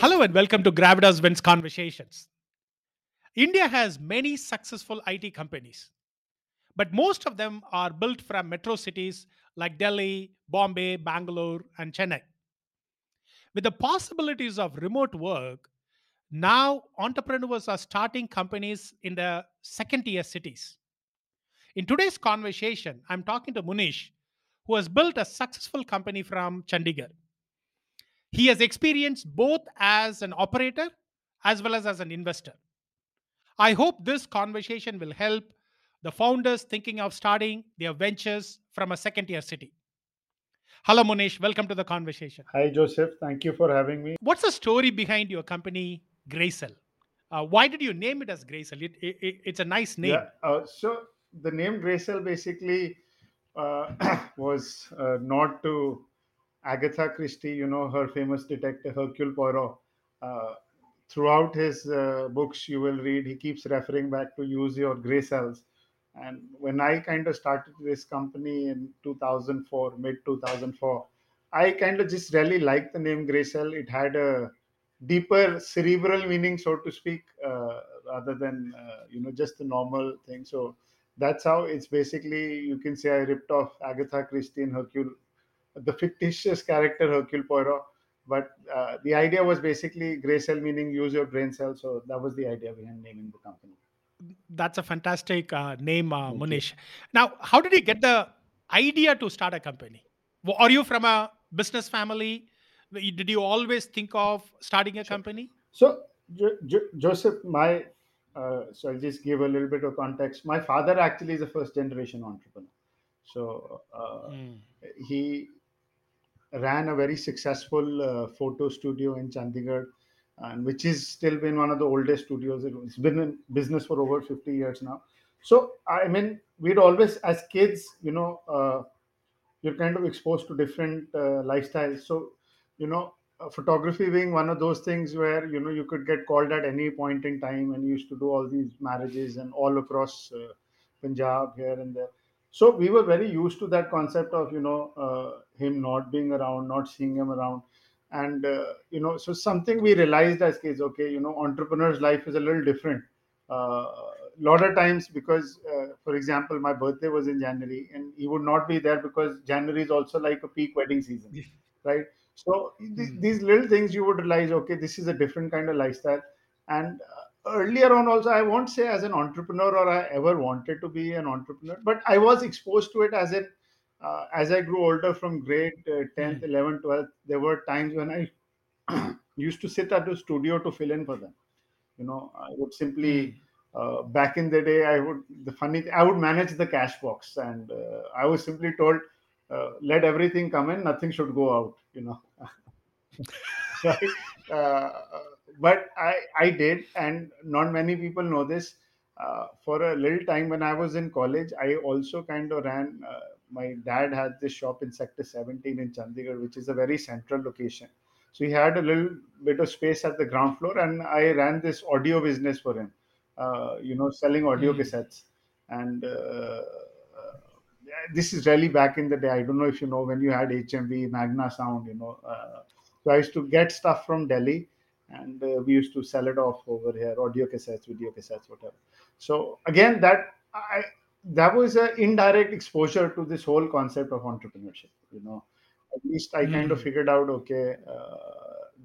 Hello and welcome to Gravitas Wins Conversations. India has many successful IT companies, but most of them are built from metro cities like Delhi, Bombay, Bangalore, and Chennai. With the possibilities of remote work, now entrepreneurs are starting companies in the second tier cities. In today's conversation, I'm talking to Munish, who has built a successful company from Chandigarh. He has experience both as an operator as well as as an investor. I hope this conversation will help the founders thinking of starting their ventures from a second tier city. Hello, Munish. Welcome to the conversation. Hi, Joseph. Thank you for having me. What's the story behind your company, GrayCell? Uh, why did you name it as GrayCell? It, it, it- it's a nice name. Yeah. Uh, so the name GrayCell basically uh, was uh, not to Agatha Christie, you know, her famous detective Hercule Poirot. Uh, throughout his uh, books, you will read, he keeps referring back to use your gray cells. And when I kind of started this company in 2004, mid 2004, I kind of just really liked the name gray cell. It had a deeper cerebral meaning, so to speak, uh, rather than uh, you know just the normal thing. So that's how it's basically you can say I ripped off Agatha Christie and Hercule, the fictitious character Hercule Poirot. But uh, the idea was basically gray cell meaning use your brain cell. So that was the idea behind naming the company. That's a fantastic uh, name, uh, Munish. Now, how did you get the idea to start a company? Are you from a business family? Did you always think of starting a Sure. company? So, jo- Jo- Joseph, my uh, so I'll just give a little bit of context. My father actually is a first generation entrepreneur. So uh, Mm. he ran a very successful uh, photo studio in Chandigarh, and which is still been one of the oldest studios. It- It's been in business for over 50 years now. So I mean, we'd always, as kids, you know, uh, you're kind of exposed to different uh, lifestyles. So, you know, uh, photography being one of those things where you know you could get called at any point in time, and used to do all these marriages and all across uh, Punjab here and there. So we were very used to that concept of you know uh, him not being around, not seeing him around, and uh, you know so something we realized as kids. Okay, you know, entrepreneur's life is a little different. Uh, lot of times because uh, for example my birthday was in january and he would not be there because january is also like a peak wedding season right so th- Mm. these little things you would realize okay this is a different kind of lifestyle and uh, earlier on also i won't say as an entrepreneur or i ever wanted to be an entrepreneur but i was exposed to it as in uh, as i grew older from grade uh, 10th Mm. 11th 12th there were times when i used to sit at the studio to fill in for them you know i would simply Mm. uh, back in the day i would the funny thing, i would manage the cash box and uh, i was simply told uh, let everything come in nothing should go out you know right uh, but i i did and not many people know this uh, for a little time when i was in college i also kind of ran uh, my dad had this shop in sector 17 in chandigarh which is a very central location so he had a little bit of space at the ground floor and i ran this audio business for him uh, you know selling audio Mm. cassettes and uh, this is really back in the day. I don't know if you know when you had HMV, Magna Sound, you know. Uh, so I used to get stuff from Delhi and uh, we used to sell it off over here, audio cassettes, video cassettes, whatever. So again, that I that was an indirect exposure to this whole concept of entrepreneurship. You know, at least I kind of Mm. figured out, okay, uh,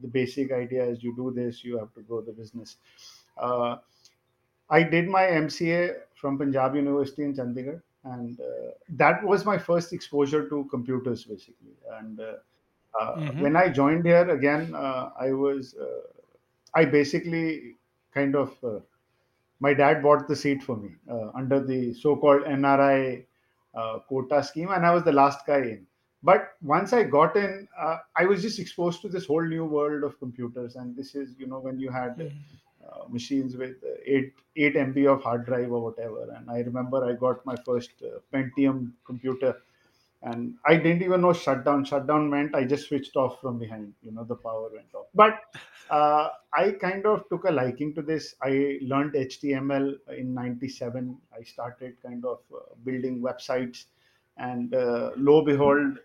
the basic idea is you do this, you have to grow the business. Uh, I did my MCA from Punjab University in Chandigarh, and uh, that was my first exposure to computers, basically. And uh, uh, Mhm. when I joined here again, uh, I was uh, I basically kind of uh, my dad bought the seat for me uh, under the so-called NRI uh, quota scheme, and I was the last guy in. But once I got in, uh, I was just exposed to this whole new world of computers, and this is you know when you had uh, machines with 8 8 MB of hard drive or whatever. And I remember I got my first uh, Pentium computer, and I didn't even know shutdown. Shutdown meant I just switched off from behind. You know, the power went off. But uh, I kind of took a liking to this. I learned HTML in '97. I started kind of uh, building websites, and uh, lo behold,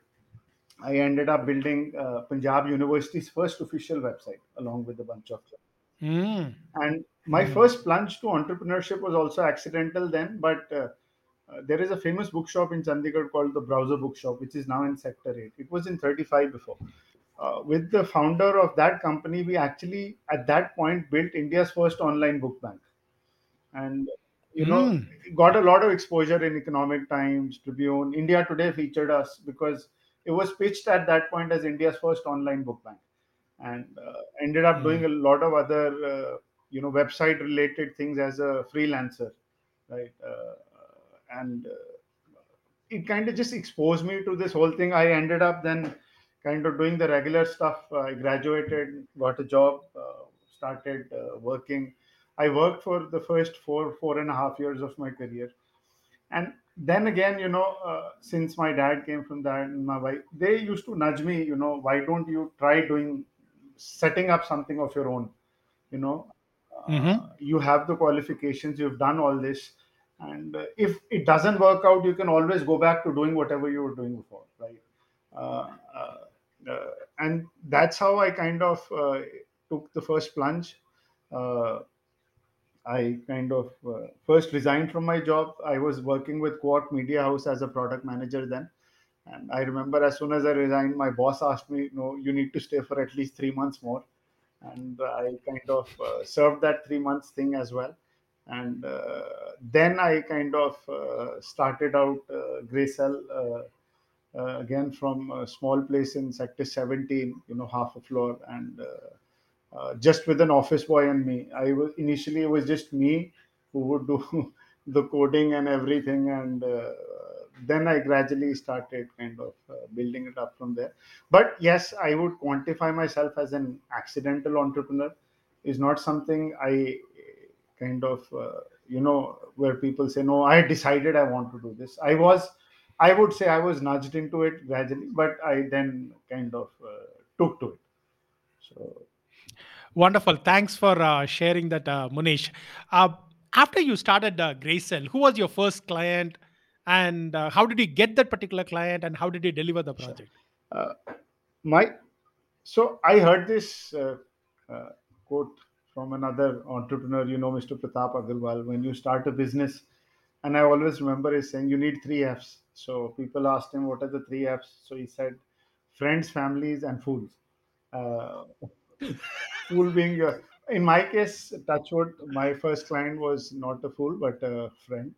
I ended up building uh, Punjab University's first official website along with a bunch of Mm. and my Mm. first plunge to entrepreneurship was also accidental then, but uh, there is a famous bookshop in Chandigarh called the Browser Bookshop, which is now in Sector 8. It was in 35 before. Uh, with the founder of that company, we actually at that point built India's first online book bank. And you know, Mm. got a lot of exposure in Economic Times, Tribune, India Today featured us because it was pitched at that point as India's first online book bank and uh, ended up doing Mm. a lot of other uh, you know website related things as a freelancer right uh, and uh, it kind of just exposed me to this whole thing. I ended up then kind of doing the regular stuff. I graduated got a job uh, started uh, working. I worked for the first four four and a half years of my career. And then again you know uh, since my dad came from that and my wife they used to nudge me you know why don't you try doing setting up something of your own? You know Mm-hmm. uh, you have the qualifications you've done all this and uh, if it doesn't work out you can always go back to doing whatever you were doing before right uh, uh, uh, and that's how i kind of uh, took the first plunge uh, I kind of first resigned from my job. I was working with Quark Media House as a product manager then. And I remember as soon as I resigned, my boss asked me, No, you need to stay for at least three months more. And I kind of served that three months thing as well. And uh, then I kind of uh, started out uh, GrayCell uh, again from a small place in Sector 17, you know, half a floor. And just with an office boy and me. I was initially it was just me who would do the coding and everything, and then I gradually started kind of uh, building it up from there. But yes, I would quantify myself as an accidental entrepreneur. Is not something I kind of uh, you know where people say no, I decided I want to do this. I was. I would say I was nudged into it gradually, but I then kind of uh, took to it. So Wonderful. Thanks for uh, sharing that, uh, Munish. Uh, after you started uh, GrayCell, who was your first client, and uh, how did you get that particular client, and how did you deliver the sure. project? Uh, my so I heard this uh, uh, quote from another entrepreneur, you know, Mr. Pratap Agarwal. When you start a business, and I always remember he saying you need three Fs. So people asked him what are the three Fs. So he said friends, families, and fools. Uh, fool being uh, in my case, touchwood, my first client was not a fool but a friend.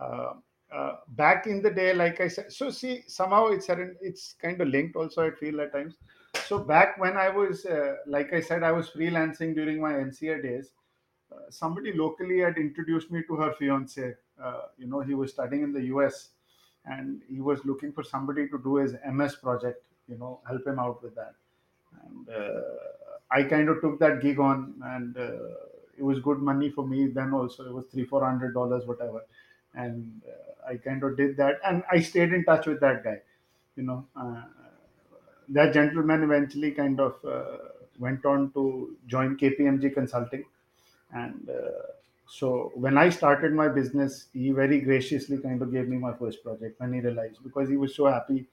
Uh, uh, back in the day, like I said, so see somehow it's it's kind of linked. Also, I feel at times. So back when I was, uh, like I said, I was freelancing during my MCA days. Uh, somebody locally had introduced me to her fiance. Uh, you know, he was studying in the US, and he was looking for somebody to do his MS project. You know, help him out with that and uh, I kind of took that gig on, and uh, it was good money for me. Then also it was three four hundred dollars, whatever, and uh, I kind of did that, and I stayed in touch with that guy. You know, that gentleman eventually kind of uh, went on to join KPMG Consulting, and uh, so when I started my business, he very graciously kind of gave me my first project when he realized because he was so happy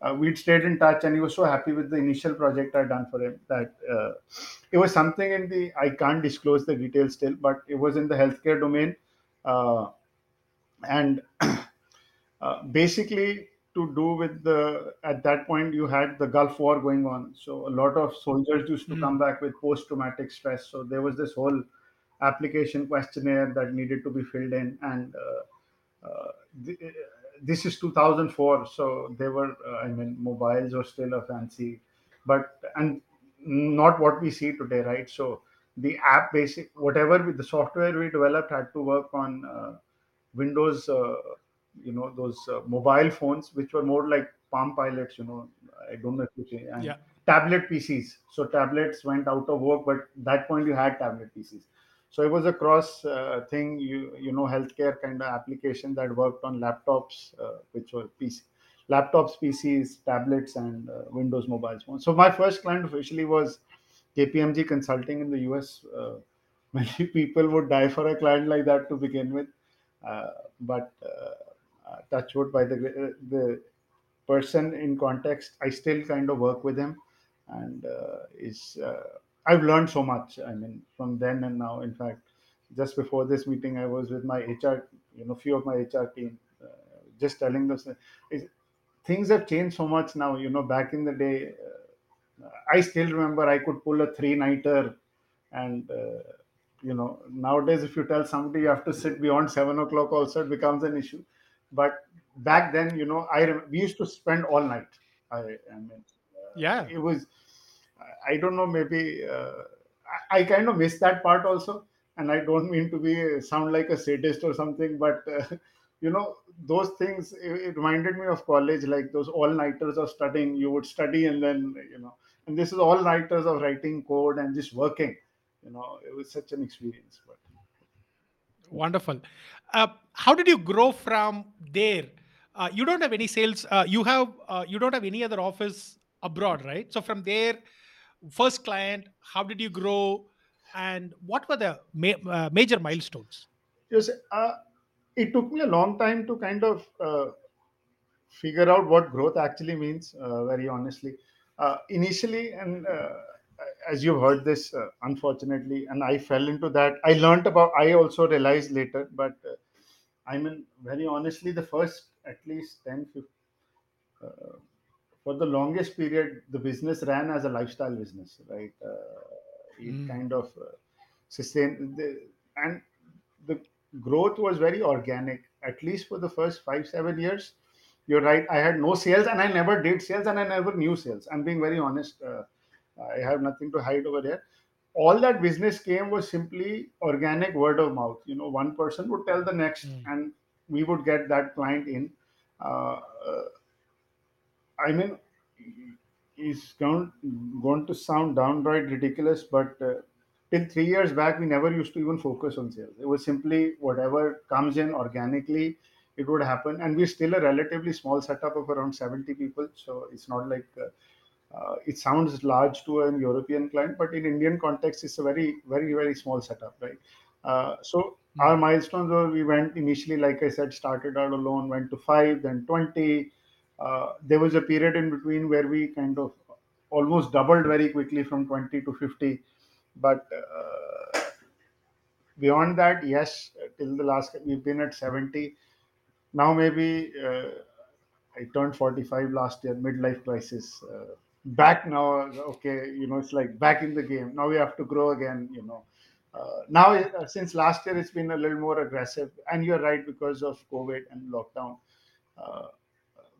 uh, we'd stayed in touch and he was so happy with the initial project I'd done for him that uh, it was something in the I can't disclose the details still, but it was in the healthcare domain. Uh, and uh, basically to do with the at that point you had the Gulf War going on, so a lot of soldiers used to Mm. come back with post-traumatic stress. So there was this whole application questionnaire that needed to be filled in, and uh, uh, th- this is 2004, so they were uh, I mean mobiles were still a fancy, but and not what we see today, right? So the app basic whatever with the software we developed had to work on. Uh, Windows, uh, you know, those uh, mobile phones, which were more like Palm Pilots, you know, I don't know if you see, and Yeah. tablet PCs. So tablets went out of work, but that point you had tablet PCs. So it was a cross uh, thing, you you know, healthcare kind of application that worked on laptops, uh, which were PC, laptops, PCs, tablets, and uh, Windows mobile phones. So my first client officially was KPMG Consulting in the US. Uh, many people would die for a client like that to begin with uh, but uh, uh, touch wood by the the person in context. I still kind of work with him, and uh, is uh, I've learned so much. I mean, from then and now. In fact, just before this meeting, I was with my HR, you know, few of my HR team, uh, just telling them things have changed so much now. You know, back in the day, I still remember I could pull a three nighter, and uh, you know, nowadays if you tell somebody you have to sit beyond seven o'clock, also it becomes an issue. But back then, you know, I rem- we used to spend all night. I, I mean, uh, Yeah. it was I don't know, maybe uh, I, I kind of miss that part also. And I don't mean to be sound like a sadist or something, but uh, you know, those things it, it reminded me of college, like those all nighters of studying. You would study and then you know, and this is all nighters of writing code and just working. You know, it was such an experience. But Wonderful. Uh, how did you grow from there? Uh, you don't have any sales. Uh, you have. Uh, you don't have any other office abroad, right? So from there, first client. How did you grow? And what were the ma- uh, major milestones? yes, it took me a long time to kind of figure out what growth actually means very honestly initially and as you've heard this uh, unfortunately and i fell into that. I learned about i also realized later but uh, i mean very honestly the first at least 10 15, uh, for the longest period the business ran as a lifestyle business right? Uh, it Mm, kind of uh, sustained the, and the growth was very organic at least for the first 5 7 years. You're right i had no sales and i never did sales and i never knew sales. I'm being very honest uh, i have nothing to hide over there. all that business came was simply organic word of mouth you know one person would tell the next mm, and we would get that client in uh, uh, I mean, it's going, going to sound downright ridiculous, but uh, till three years back, we never used to even focus on sales. It was simply whatever comes in organically, it would happen. And we're still a relatively small setup of around 70 people. So it's not like uh, uh, it sounds large to an European client, but in Indian context, it's a very, very, very small setup, right? Uh, so mm. our milestones were we went initially, like I said, started out alone, went to five, then 20. Uh, there was a period in between where we kind of almost doubled very quickly from 20 to 50. But uh, beyond that, yes, till the last, we've been at 70. Now maybe uh, I turned 45 last year, midlife crisis. Back now, okay, you know, it's like back in the game. Now we have to grow again, you know. Uh, now, uh, since last year, it's been a little more aggressive. And you're right, because of COVID and lockdown, uh,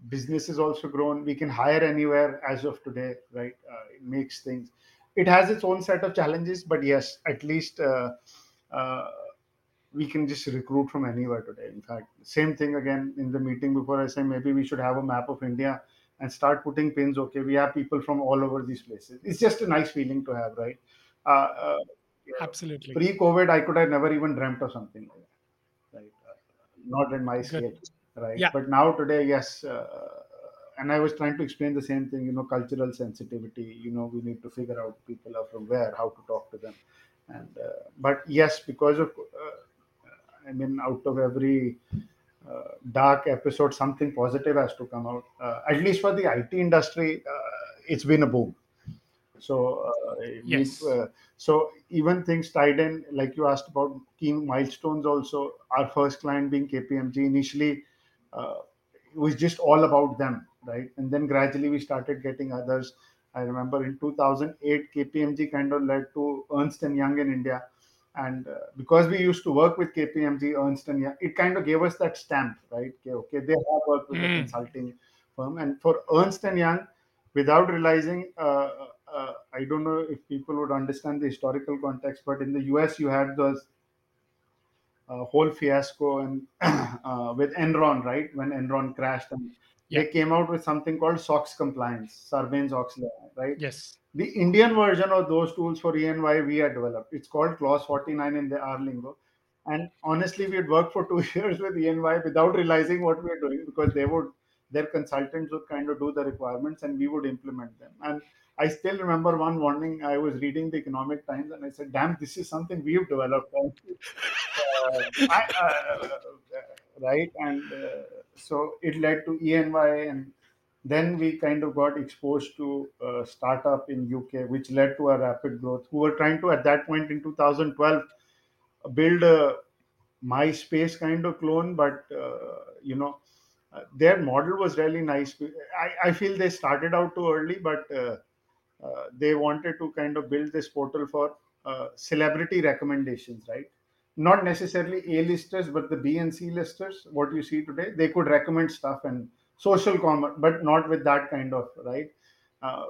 business has also grown. We can hire anywhere as of today, right? Uh, it makes things. It has its own set of challenges, but yes, at least uh, uh, we can just recruit from anywhere today. In fact, same thing again in the meeting before I say maybe we should have a map of India and start putting pins. Okay, we have people from all over these places. It's just a nice feeling to have, right? Uh, uh, Absolutely. pre-COVID, I could have never even dreamt of something like that, right? Uh, not in my Good. scale, right? Yeah. But now today, yes. Uh, and I was trying to explain the same thing, you know, cultural sensitivity. You know, we need to figure out people are from where, how to talk to them, and uh, but yes, because of uh, I mean, out of every dark episode, something positive has to come out. Uh, at least for the IT industry, uh, it's been a boom. So uh, Yes. uh, so even things tied in, like you asked about key milestones. Also, our first client being KPMG initially, uh, it was just all about them, right? And then gradually we started getting others. I remember in 2008, KPMG kind of led to Ernst and Young in India, and uh, because we used to work with KPMG, Ernst and Young, it kind of gave us that stamp, right? Okay, okay, they have worked with a Mm, consulting firm, and for Ernst and Young, without realizing, uh, uh, I don't know if people would understand the historical context, but in the US, you had those uh, whole fiasco and uh, with Enron, right? When Enron crashed, and yeah. they came out with something called SOX compliance, Sarbanes-Oxley, right? Yes. The Indian version of those tools for E&Y we had developed. It's called Clause 49 in the R lingo. And honestly, we had worked for two years with E&Y without realizing what we were doing because they would, their consultants would kind of do the requirements and we would implement them. And I still remember one morning I was reading the Economic Times and I said, "Damn, this is something we've developed." uh, I, uh, right? And uh, so it led to E&Y, and Then we kind of got exposed to a startup in UK, which led to a rapid growth. Who were trying to at that point in 2012 build a MySpace kind of clone, but uh, you know uh, their model was really nice. I, I feel they started out too early, but uh, uh, they wanted to kind of build this portal for uh, celebrity recommendations, right? Not necessarily A-listers, but the B and C listers. What you see today, they could recommend stuff and social commerce, but not with that kind of right. Uh,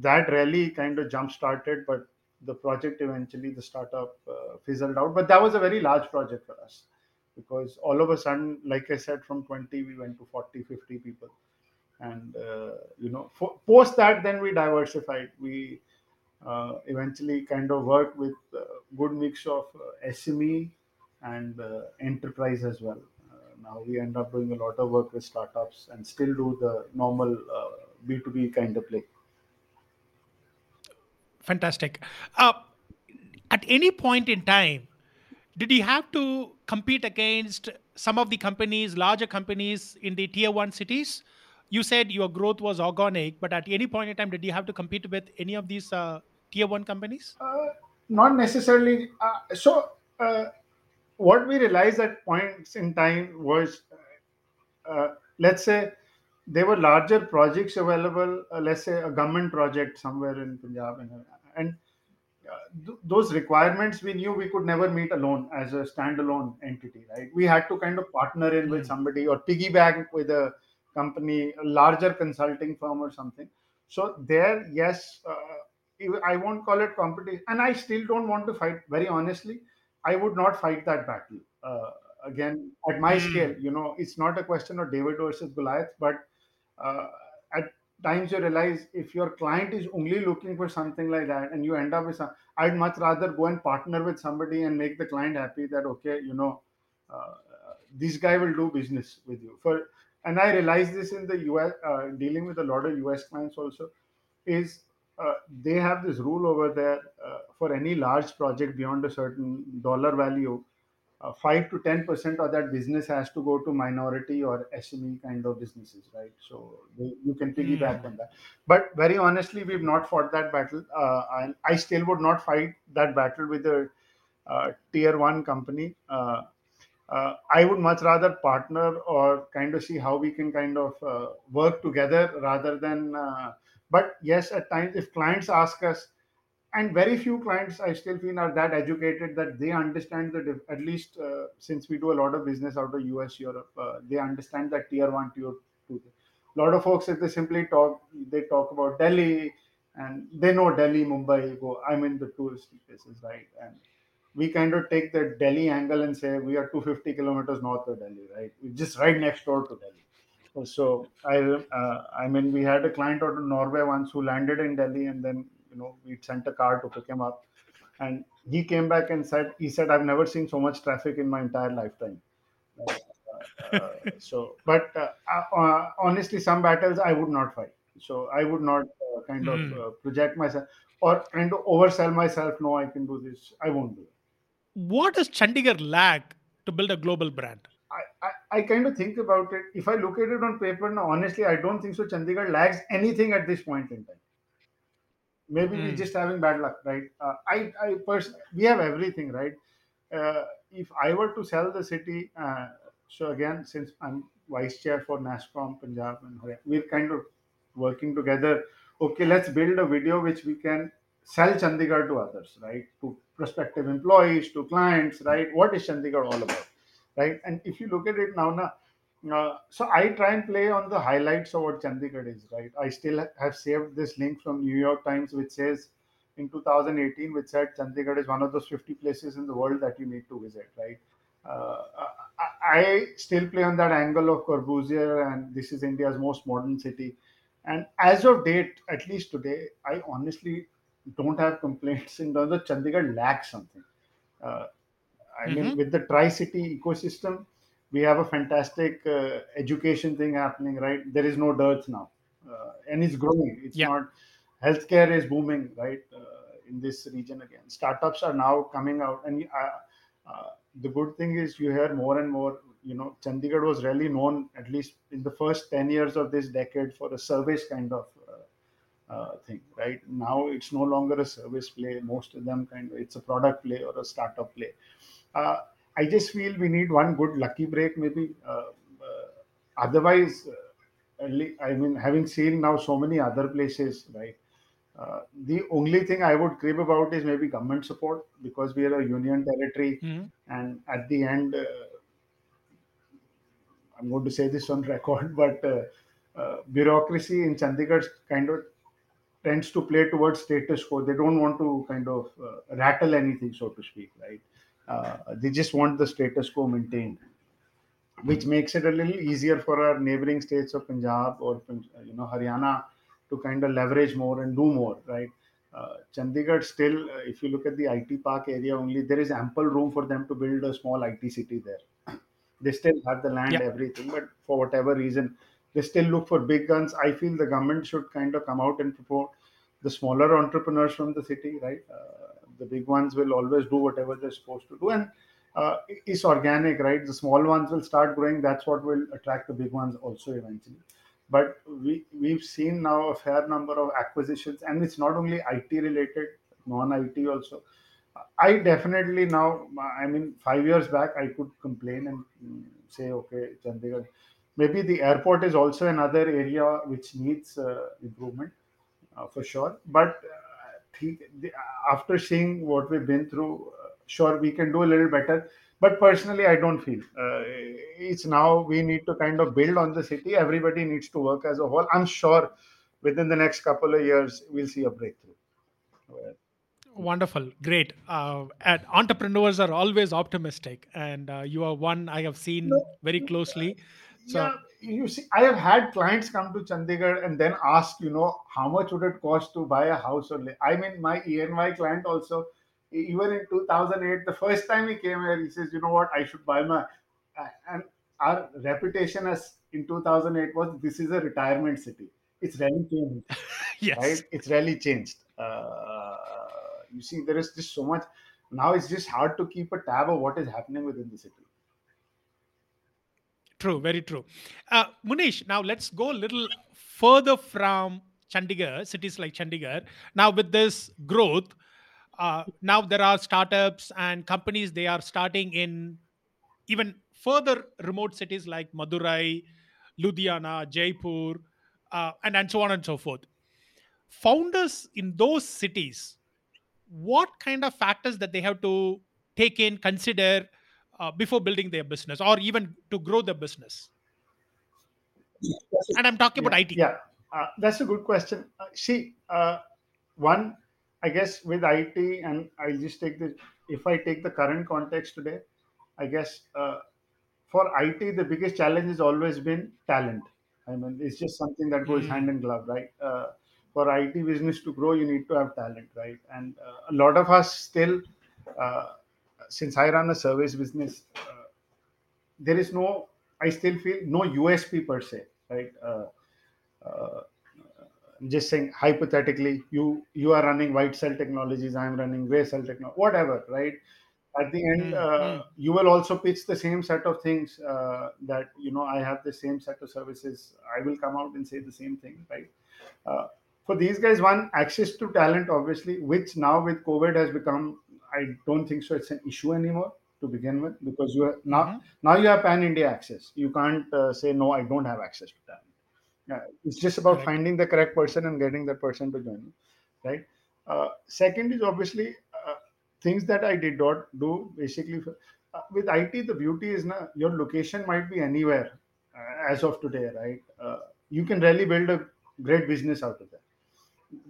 that really kind of jump started, but the project eventually the startup uh, fizzled out. But that was a very large project for us because all of a sudden, like I said, from 20 we went to 40, 50 people and uh, you know for, post that then we diversified we eventually kind of work with good mix of uh, sme and uh, enterprise as well uh, now we end up doing a lot of work with startups and still do the normal uh, b2b kind of play Fantastic. Uh, at any point in time, did you have to compete against some of the companies, larger companies in the tier one cities? You said your growth was organic, but at any point in time, did you have to compete with any of these uh, tier one companies? uh, not necessarily. Uh, so uh, what we realized at points in time was uh, let's say there were larger projects available uh, let's say a government project somewhere in punjab and, and uh, th- those requirements we knew we could never meet alone as a standalone entity right? We had to kind of partner in with Mm, somebody or piggyback with a company a larger consulting firm or something. So there yes uh, i won't call it competition and i still don't want to fight very honestly i would not fight that battle uh, again at my scale mm, you know it's not a question of david versus goliath but uh, at times you realize if your client is only looking for something like that and you end up with some i'd much rather go and partner with somebody and make the client happy that okay you know uh, this guy will do business with you. For and i realize this in the us uh, dealing with a lot of us clients also is uh, they have this rule over there uh, for any large project beyond a certain dollar value uh, 5 to 10 percent of that business has to go to minority or sme kind of businesses right so they, you can piggyback mm. on that but very honestly we've not fought that battle uh, and i still would not fight that battle with a uh, tier one company uh, uh, I would much rather partner or kind of see how we can kind of uh, work together rather than. Uh, but yes, at times, if clients ask us, and very few clients I still feel are that educated that they understand that dif- at least uh, since we do a lot of business out of US, Europe, uh, they understand that tier one, tier two. A lot of folks, if they simply talk, they talk about Delhi and they know Delhi, Mumbai, go. I'm in the touristy places, right? And we kind of take the Delhi angle and say we are 250 kilometers north of Delhi, right? We're just right next door to Delhi. So I, uh, I mean, we had a client out of Norway once who landed in Delhi, and then you know we sent a car to pick him up, and he came back and said, he said, I've never seen so much traffic in my entire lifetime. Uh, uh, so, but uh, uh, honestly, some battles I would not fight. So I would not uh, kind of Mm. uh, project myself or kind of oversell myself. No, I can do this. I won't do it. What does Chandigarh lack to build a global brand? I, kind of think about it. If I look at it on paper, no, honestly, I don't think so. Chandigarh lags anything at this point in time. Maybe we're Mm, just having bad luck, right? Uh, I, I pers- we have everything, right? Uh, if I were to sell the city, uh, so again, since I'm vice chair for NASSCOM Punjab and Haryana, we're kind of working together. Okay, let's build a video which we can sell Chandigarh to others, right? To prospective employees, to clients, right? What is Chandigarh all about, right? And if you look at it now, now uh, so I try and play on the highlights of what Chandigarh is, right? I still have saved this link from New York Times, which says in 2018, which said Chandigarh is one of those 50 places in the world that you need to visit, right? Uh, I, I still play on that angle of Corbusier, and this is India's most modern city. And as of date, at least today, I honestly don't have complaints in terms of Chandigarh lacks something. Uh, I mean, mhm. with the Tri City ecosystem, we have a fantastic uh, education thing happening, right? There is no dearth now, uh, and it's growing. It's Yeah. not healthcare is booming, right? Uh, in this region again, startups are now coming out, and uh, uh, the good thing is you hear more and more. you know, Chandigarh was really known, at least in the first 10 years of this decade, for a service kind of uh, uh, thing, right? Now it's no longer a service play. Most of them kind of, it's a product play or a startup play. Uh, I just feel we need one good lucky break, maybe. Uh, uh, otherwise, uh, I mean, having seen now so many other places, right? Uh, the only thing I would crib about is maybe government support because we are a union territory, Mhm. and at the end, uh, I'm going to say this on record, but uh, uh, bureaucracy in Chandigarh kind of tends to play towards status quo. They don't want to kind of uh, rattle anything, so to speak, right? Uh, they just want the status quo maintained which makes it a little easier for our neighboring states of Punjab or you know Haryana to kind of leverage more and do more, right? Uh, Chandigarh still, uh, if you look at the IT park area only, there is ample room for them to build a small IT city there. They still have the land, everything, but for whatever reason, they still look for big guns. I feel the government should kind of come out and support the smaller entrepreneurs from the city, right? Uh, the big ones will always do whatever they're supposed to do, and uh, it's organic, right? The small ones will start growing. That's what will attract the big ones also eventually. But we we've seen now a fair number of acquisitions, and it's not only IT related, non-IT also. I definitely now, I mean, five years back, I could complain and mm, say, okay, Chandigarh. Maybe the airport is also another area which needs uh, improvement uh, for sure. But after seeing what we've been through, uh, sure we can do a little better. But personally, I don't feel uh, it's now we need to kind of build on the city. Everybody needs to work as a whole. I'm sure within the next couple of years we'll see a breakthrough. Well, Wonderful, great. Uh, and entrepreneurs are always optimistic, and uh, you are one I have seen No, very closely. So, yeah, you see, I have had clients come to Chandigarh and then ask, you know, how much would it cost to buy a house or I mean, my E&Y client also, even in 2008, the first time he came here, he says, you know what, I should buy my, and our reputation as in 2008 was this is a retirement city. It's really changed, right? yes, It's really changed. Uh, you see, there is just so much. Now it's just hard to keep a tab of what is happening within the city. True, very true. Uh, Munish, now let's go a little further from Chandigarh, cities like Chandigarh. Now, with this growth, uh, now there are startups and companies they are starting in even further remote cities like Madurai, Ludhiana, Jaipur, uh, and, and so on and so forth. Founders in those cities, what kind of factors that they have to take in, consider uh, before building their business or even to grow their business? And I'm talking Yeah, about IT. yeah, uh, that's a good question. Uh, see, uh, one, I guess with IT, and I'll just take this. If I take the current context today, I guess uh, for IT, the biggest challenge has always been talent. I mean, it's just something that goes hand Mm, in glove, right? Uh, for IT business to grow, you need to have talent, right? And uh, a lot of us still, uh, since I run a service business, uh, there is no, I still feel no USP per se, right? Uh, uh, I'm just saying hypothetically, you you are running white cell technologies, I'm running gray cell technology, whatever, right? At the end, mm, uh, mm. you will also pitch the same set of things uh, that you know. I have the same set of services. I will come out and say the same thing, right? Uh, for these guys, one access to talent, obviously, which now with COVID has become. I don't think so. It's an issue anymore to begin with because you are now Mhm. now you have pan India access. You can't uh, say no. I don't have access to that. Yeah, it's just about Correct. finding the correct person and getting that person to join you, right? Uh, second is obviously uh, things that I did not do basically. For, uh, with IT, the beauty is now your location might be anywhere uh, as of today, right? Uh, you can really build a great business out of that.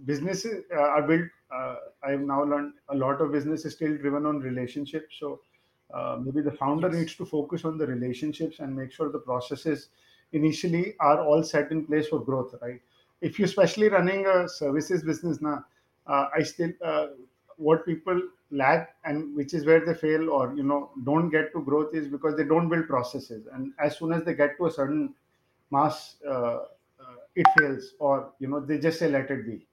Businesses uh, are built. Uh, I've now learned a lot of business is still driven on relationships. So uh, maybe the founder Yes. needs to focus on the relationships and make sure the processes initially are all set in place for growth, right? If you're especially running a services business now, uh, I still uh, what people lack and which is where they fail or you know don't get to growth is because they don't build processes and as soon as they get to a certain mass uh, uh, it fails or you know they just say let it be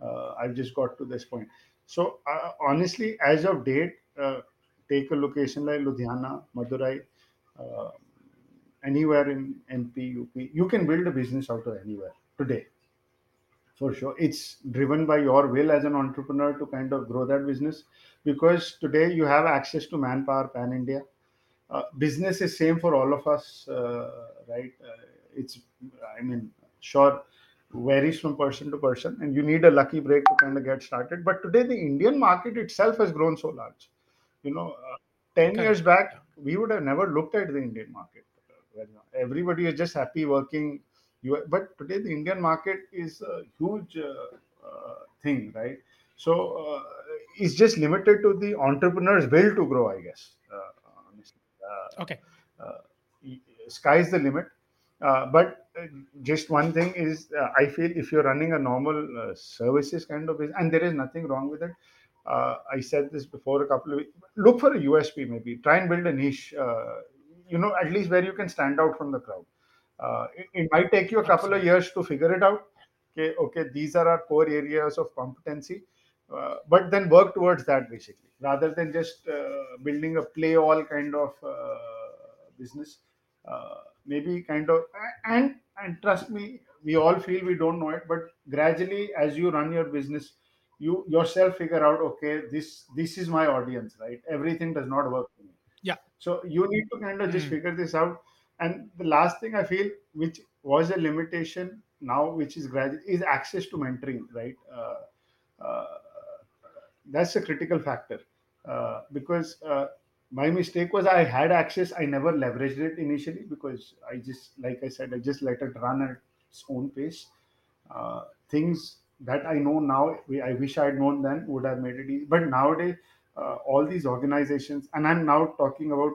uh, I've just got to this point. So uh, honestly, as of date, uh, take a location like Ludhiana, Madurai. Anywhere in MP, UP. You can build a business out of anywhere today for sure it's driven by your will as an entrepreneur to kind of grow that business because today you have access to manpower pan india uh, business is same for all of us uh, right uh, it's i mean sure varies from person to person and you need a lucky break to kind of get started but today the indian market itself has grown so large you know uh, 10 years back we would have never looked at the indian market everybody is just happy working you but today the indian market is a huge uh, uh, thing right so uh, it's just limited to the entrepreneur's will to grow i guess uh, honestly. Uh, Okay. sky's the limit. Uh, but just one thing is, uh, I feel if you're running a normal uh, services kind of business, and there is nothing wrong with it. Uh, I said this before a couple of weeks. Look for a USP, maybe try and build a niche. Uh, you know, at least where you can stand out from the crowd. Uh, it, it might take you a couple of years to figure it out. Okay, okay, these are our core areas of competency. Uh, but then work towards that basically, rather than just uh, building a play all kind of uh, business uh, maybe kind of and and trust me we all feel we don't know it but gradually as you run your business you yourself figure out okay this this is my audience right? Everything does not work for me. Yeah. so you need to kind of just Mm. figure this out. And the last thing i feel which was a limitation now which is gradual is access to mentoring right? Uh, uh, that's a critical factor. Uh, because uh, my mistake was I had access. I never leveraged it initially because I just, like I said, I just let it run at its own pace. Uh, things that I know now, I wish I had known then would have made it easy. But nowadays, uh, all these organizations, and I'm now talking about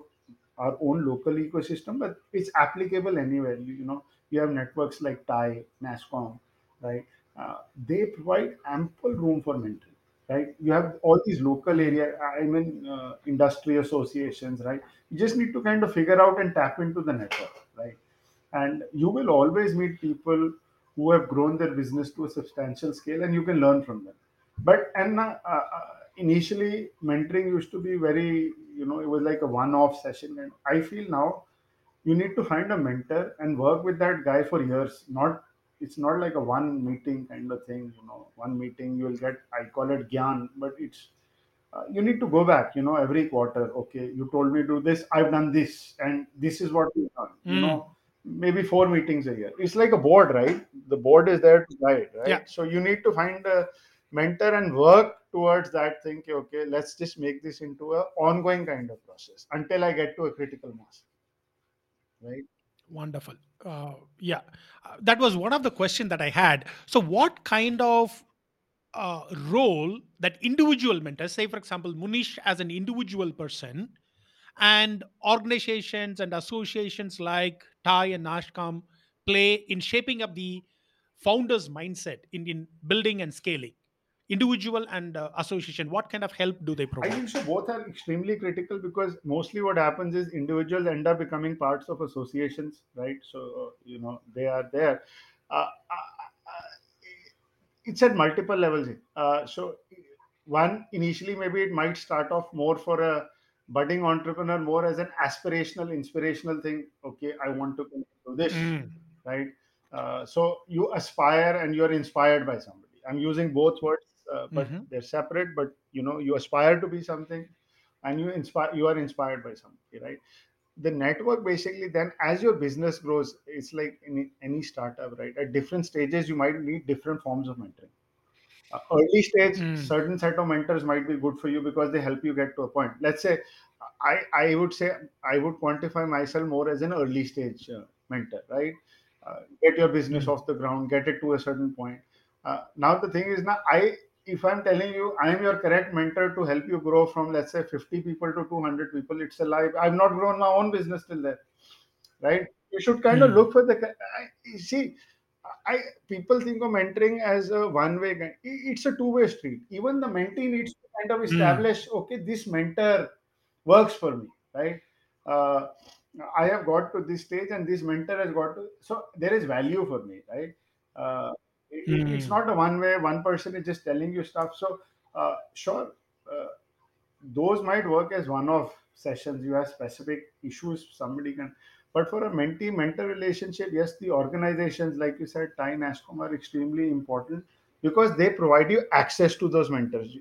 our own local ecosystem, but it's applicable anywhere. You, know, you have networks like TIE, NASSCOM, right? Uh, they provide ample room for mentoring, right? You have all these local area, I mean, uh, industry associations, right? You just need to kind of figure out and tap into the network, right? and you will always meet people who have grown their business to a substantial scale and you can learn from them but and uh, uh, initially mentoring used to be very you know it was like a one off session and i feel now you need to find a mentor and work with that guy for years not it's not like a one meeting kind of thing you know. One meeting you will get i call it gyan but it's uh, you need to go back you know every quarter. Okay you told me to do this i've done this and this is what we've done you Mm. know. Maybe four meetings a year. It's like a board right? The board is there to guide right? Yeah. so you need to find a mentor and work towards that thing. Okay okay, let's just make this into a ongoing kind of process until i get to a critical mass right Wonderful. Uh, yeah, Uh, that was one of the question that I had. So, what kind of uh, role that individual mentors, say for example, Munish as an individual person, and organizations and associations like TIE and NASSCOM play in shaping up the founder's mindset in, in building and scaling? Individual and uh, association, what kind of help do they provide I think so. Both are extremely critical because mostly what happens is individuals end up becoming parts of associations, right? So uh, you know they are there. Uh, uh, uh, it's at multiple levels. Uh, so one initially maybe it might start off more for a budding entrepreneur, more as an aspirational, inspirational thing. Okay, I want to do this, Mm. right? Uh, so you aspire and you're inspired by somebody. I'm using both words, uh, but Mhm. they're separate. But you know, you aspire to be something, and you inspire. You are inspired by somebody, right? The network basically then, as your business grows, it's like in any startup, right? At different stages, you might need different forms of mentoring uh, early stage Mm. certain set of mentors might be good for you because they help you get to a point let's say i i would say i would quantify myself more as an early stage uh, mentor right uh, get your business Mm. off the ground get it to a certain point uh, now the thing is now i if i'm telling you i am your correct mentor to help you grow from let's say 50 people to 200 people it's a lie i've not grown my own business till there right? You should kind of Mm. look for the. I, see, I people think of mentoring as a one-way. It's a two-way street. Even the mentee needs to kind of Mm. establish. Okay, this mentor works for me, right? Uh, I have got to this stage, and this mentor has got to. So there is value for me, right? Uh, it, it- it's Mm. not a one-way. One person is just telling you stuff. So uh, sure. Uh, those might work as one of sessions you have specific issues somebody can But for a mentee mentor relationship, yes, the organizations, like you said, TIE NASSCOM are extremely important because they provide you access to those mentors.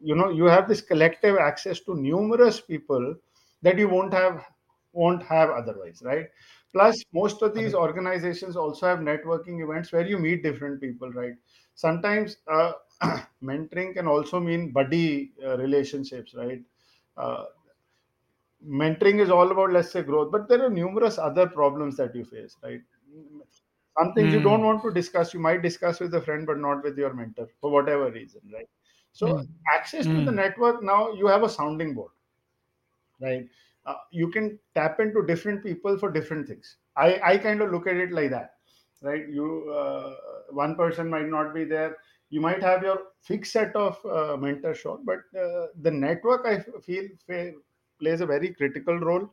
You know, you have this collective access to numerous people that you won't have won't have otherwise, right? Plus, most of these organizations also have networking events where you meet different people, right? Sometimes uh, mentoring can also mean buddy uh, relationships, right? Uh, mentoring is all about let's say growth but there are numerous other problems that you face right some things you don't Mm, want to discuss you might discuss with a friend but not with your mentor for whatever reason right so mm, access to the mm. network now you have a sounding board right uh, you can tap into different people for different things. I i kind of look at it like that right? You uh, one person might not be there. You might have your fixed set of uh, mentorship but uh, the network i feel plays a very critical role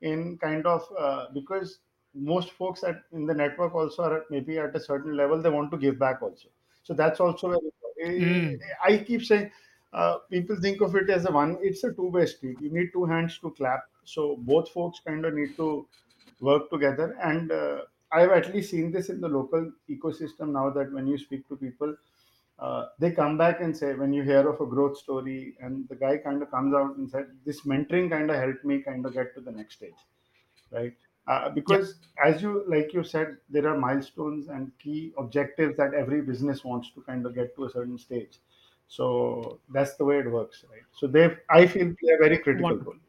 in kind of uh, because most folks at in the network also are maybe at a certain level they want to give back also. So that's also very Mm, i keep saying uh, people think of it as a one it's a two-way street. You need two hands to clap so both folks kind of need to work together. And uh, i've at least seen this in the local ecosystem now that when you speak to people uh, they come back and say when you hear of a growth story and the guy kind of comes out and said this mentoring kind of helped me kind of get to the next stage right? Uh, yeah, because as you like you said there are milestones and key objectives that every business wants to kind of get to a certain stage. So that's the way it works right? So they i feel play a very critical wonderful. role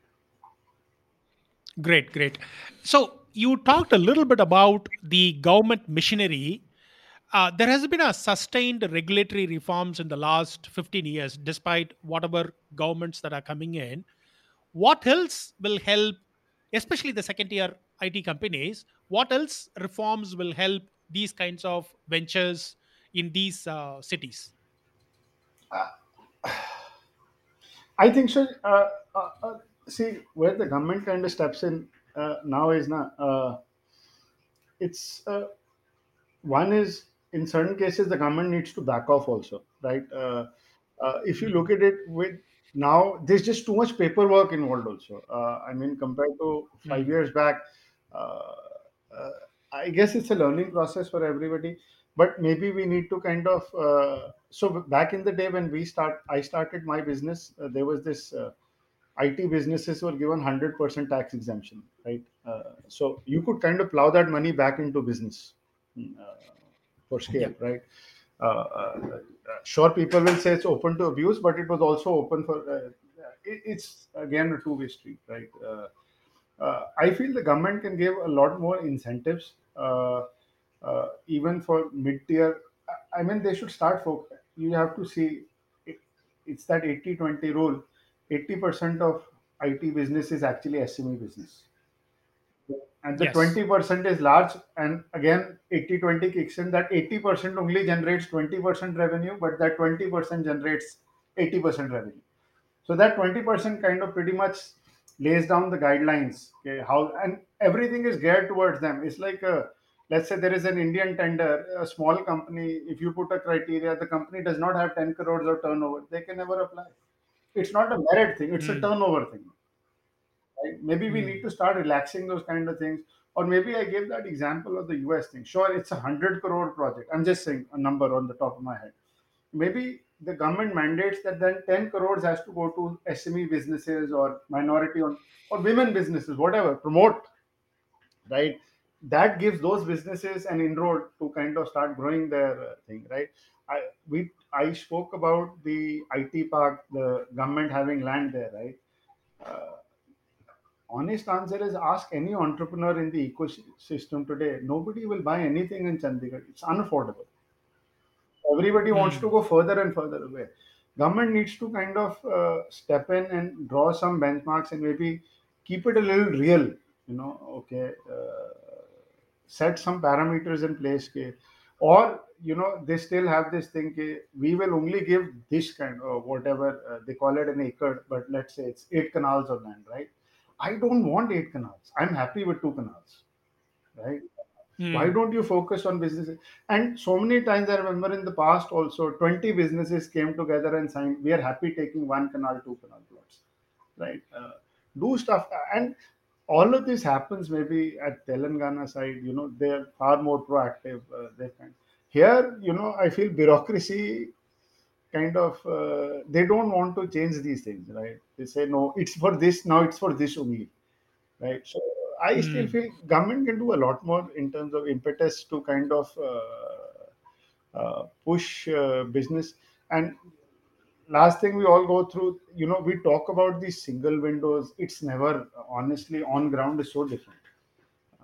Great, great. So you talked a little bit about the government machinery. Uh, there has been a sustained regulatory reforms in the last 15 years, despite whatever governments that are coming in. What else will help, especially the second tier IT companies? What else reforms will help these kinds of ventures in these uh, cities? i think so uh, uh, uh, see where the government kind of steps in uh, now is not uh, it's uh, one is in certain cases the government needs to back off also right? Uh, uh, if you look at it with now there's just too much paperwork involved also. Uh, i mean compared to five mm, years back uh, uh, i guess it's a learning process for everybody but maybe we need to kind of uh, so back in the day when we start i started my business uh, there was this uh, IT businesses were given 100% tax exemption, right? Uh, so you could kind of plow that money back into business mm, uh, for yeah, scale, right? Uh, uh, sure, people will say it's open to abuse, but it was also open for. Uh, it, it's again a two-way street, right? Uh, uh, I feel the government can give a lot more incentives, uh, uh, even for mid-tier. I I mean, they should start. For you have to see, it, it's that 80-20 rule. Eighty percent of IT business is actually SME business. And the yes, 20% is large and again 80 20 kicks in that 80% only generates 20% revenue but that 20% generates 80% revenue. So that 20% kind of pretty much lays down the guidelines okay how and everything is geared towards them. It's like a let's say there is an indian tender a small company if you put a criteria the company does not have 10 crores of turnover they can never apply it's not a merit thing it's a mm, turnover thing right? Maybe we need mm, to start relaxing those kind of things. Or maybe I gave that example of the US thing. Sure, it's a hundred crore project. I'm just saying a number on the top of my head. Maybe the government mandates that then 10 crores has to go to SME businesses or minority on or women businesses, whatever, promote, right? That gives those businesses an inroad to kind of start growing their uh, thing, right? I we I spoke about the IT park, the government having land there, right? Uh, honest answer is ask any entrepreneur in the ecosystem today. Nobody will buy anything in Chandigarh. It's unaffordable. Everybody wants to mm, go further and further away. Government needs to kind of uh, step in and draw some benchmarks and maybe keep it a little real. You know, okay, uh, set some parameters in place. ke, Or you know, they still have this thing. We will only give this kind of whatever uh, they call it an acre, but let's say it's eight kanals of land, right? I don't want eight kanals. I'm happy with two kanals, right? Why mm. don't you focus on businesses? And so many times I remember in the past also, 20 businesses came together and signed, we are happy taking one kanal, two kanal plots, right? Uh, do stuff. And all of this happens maybe at Telangana side. You know, they're far more proactive. Uh, they kind here, you know, I feel bureaucracy kind of uh, they don't want to change these things, right? They say no, it's for this now. It's for this only, right? So I still Mm, feel government can do a lot more in terms of impetus to kind of uh, uh, push uh, business and last thing we all go through you know we talk about these single windows. It's never honestly on ground is so different.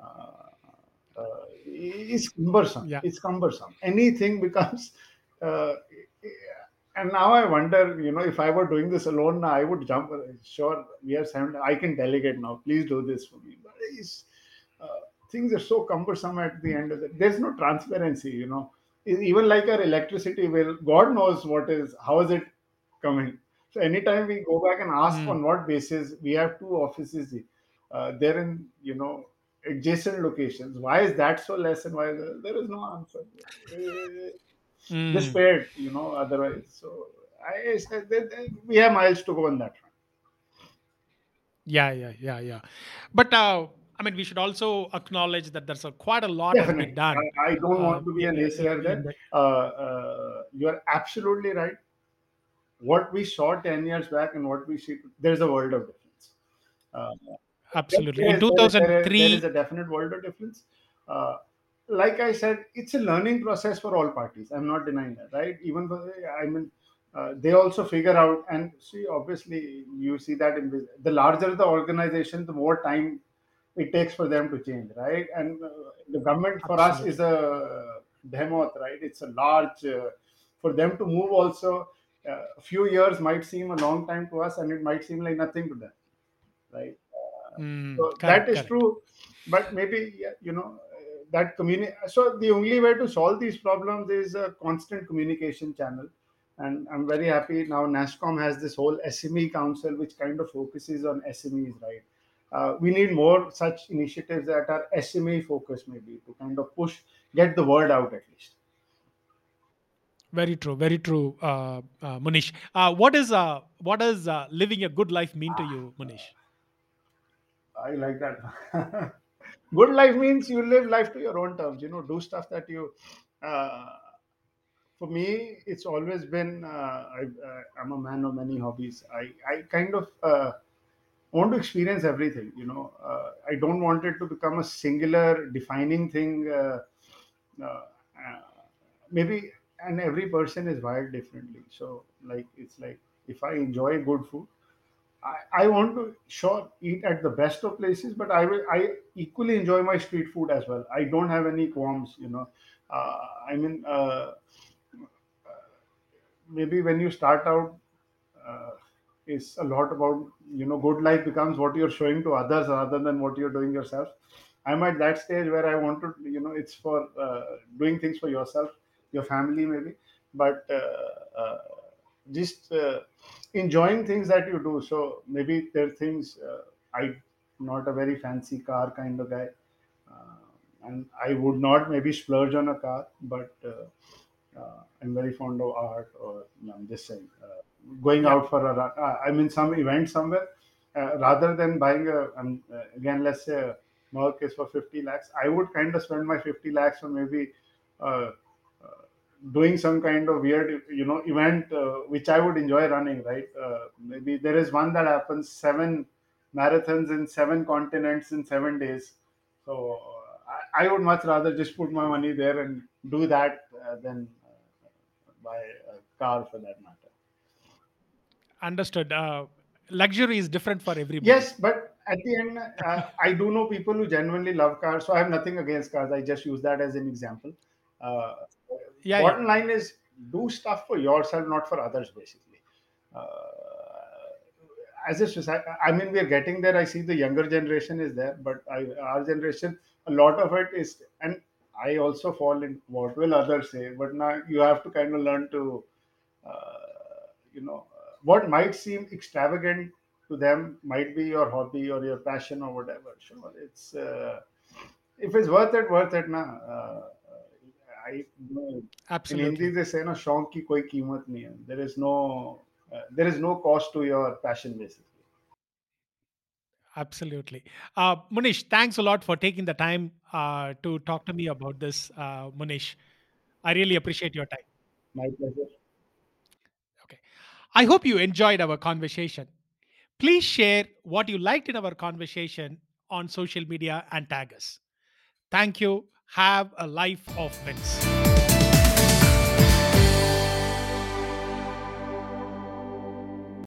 Uh, uh, it's cumbersome. Yeah. it's cumbersome. Anything becomes uh, and now i wonder you know if i were doing this alone i would jump sure we have seven i can delegate now. Please do this for me. But it's, uh, things are so cumbersome at the end of it there's no transparency you know. Even like our electricity bill god knows what is how is it coming so anytime we go back and ask Mm, on what basis we have two offices uh, they're in you know adjacent locations. Why is that so less and why is there, is no answer. Just mm. pay it you know otherwise. So i that we have miles to go on that front Yeah, yeah, yeah, yeah. But uh, I mean, we should also acknowledge that there's a, quite a lot to be definitely. done. i, I don't Uh, want to be an naysayer in there uh, uh, you are absolutely right what we saw 10 years back and what we see there's a world of difference uh, absolutely. In is, there is, there is, there is 2003, a definite world of difference. Uh, like I said, it's a learning process for all parties. I'm not denying that, right? Even for, I mean, uh, they also figure out and see. Obviously, you see that in the larger the organization, the more time it takes for them to change, right? And uh, the government for us is a behemoth, right? It's a large. Uh, for them to move, also, uh, a few years might seem a long time to us, and it might seem like nothing to them, right? Mm, So that correct, is correct. true, but maybe you know uh, that community So the only way to solve these problems is a constant communication channel, and I'm very happy now. NASSCOM has this whole SME council, which kind of focuses on SMEs, right? Uh, we need more such initiatives that are SME focused, maybe to kind of push, get the word out at least. Very true, very true, uh, uh, Munish. Uh, what is uh, what does uh, living a good life mean to you, Munish? I like that. Good life means you live life to your own terms. You know, do stuff that you. Uh, for me, it's always been. Uh, I, uh, I'm a man of many hobbies. I I kind of uh, want to experience everything. You know, uh, I don't want it to become a singular defining thing. Uh, uh, uh, maybe, and every person is wired differently. So, like, it's like if I enjoy good food, I, I want to sure eat at the best of places, but I will I equally enjoy my street food as well. I don't have any qualms, you know. Uh, I mean, uh, maybe when you start out, uh, is a lot about you know good life becomes what you're showing to others rather than what you're doing yourself. I'm at that stage where I want to, you know, it's for uh, doing things for yourself, your family maybe, but uh, uh, just uh, enjoying things that you do. So maybe there are things uh, I'm not a very fancy car kind of guy, uh, and I would not maybe splurge on a car, but uh, uh, I'm very fond of art, or no, I'm just saying, uh, going Yeah, out for a run. Uh, I'm in some event somewhere, uh, rather than buying a, um, uh, again, let's say a Merc is for 50 lakhs, I would kind of spend my 50 lakhs on maybe doing some kind of weird, you know, event uh, which I would enjoy running, right? Uh, maybe there is one that happens seven marathons in seven continents in seven days. So uh, I, I would much rather just put my money there and do that uh, than uh, buy a car for that matter. understood. Uh, luxury is different for everybody. Yes, but at the end, uh, I do know people who genuinely love cars. So I have nothing against cars. I just use that as an example. Uh, Yeah, yeah, bottom line is do stuff for yourself, not for others, basically. Uh, as a society, I mean, we are getting there. I see the younger generation is there, but I, our generation, a lot of it is, and I also fall in what will others say, but now you have to kind of learn to uh, you know what might seem extravagant to them might be your hobby or your passion or whatever sure it's uh, if it's worth it worth it uh, I. Absolutely. In Hindi, they say no, shauq ki koi kimat nahi hai. There is no, uh, there is no cost to your passion, basically. Absolutely. Uh, Munish, thanks a lot for taking the time uh, to talk to me about this, uh, Munish. I really appreciate your time. My pleasure. Okay. I hope you enjoyed our conversation. Please share what you liked in our conversation on social media and tag us. Thank you have a life of wins.